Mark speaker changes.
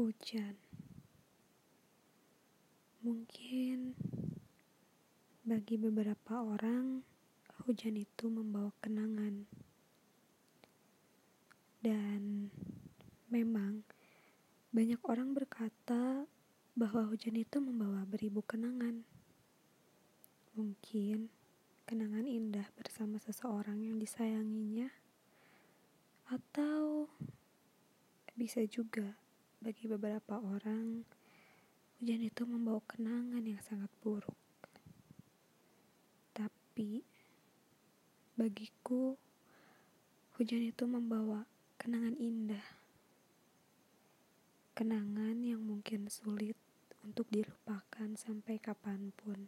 Speaker 1: Hujan mungkin bagi beberapa orang, hujan itu membawa kenangan, dan memang banyak orang berkata bahwa hujan itu membawa beribu kenangan. Mungkin kenangan indah bersama seseorang yang disayanginya, atau bisa juga bagi beberapa orang, hujan itu membawa kenangan yang sangat buruk. Tapi bagiku, hujan itu membawa kenangan indah. Kenangan yang mungkin sulit untuk dilupakan sampai kapan pun.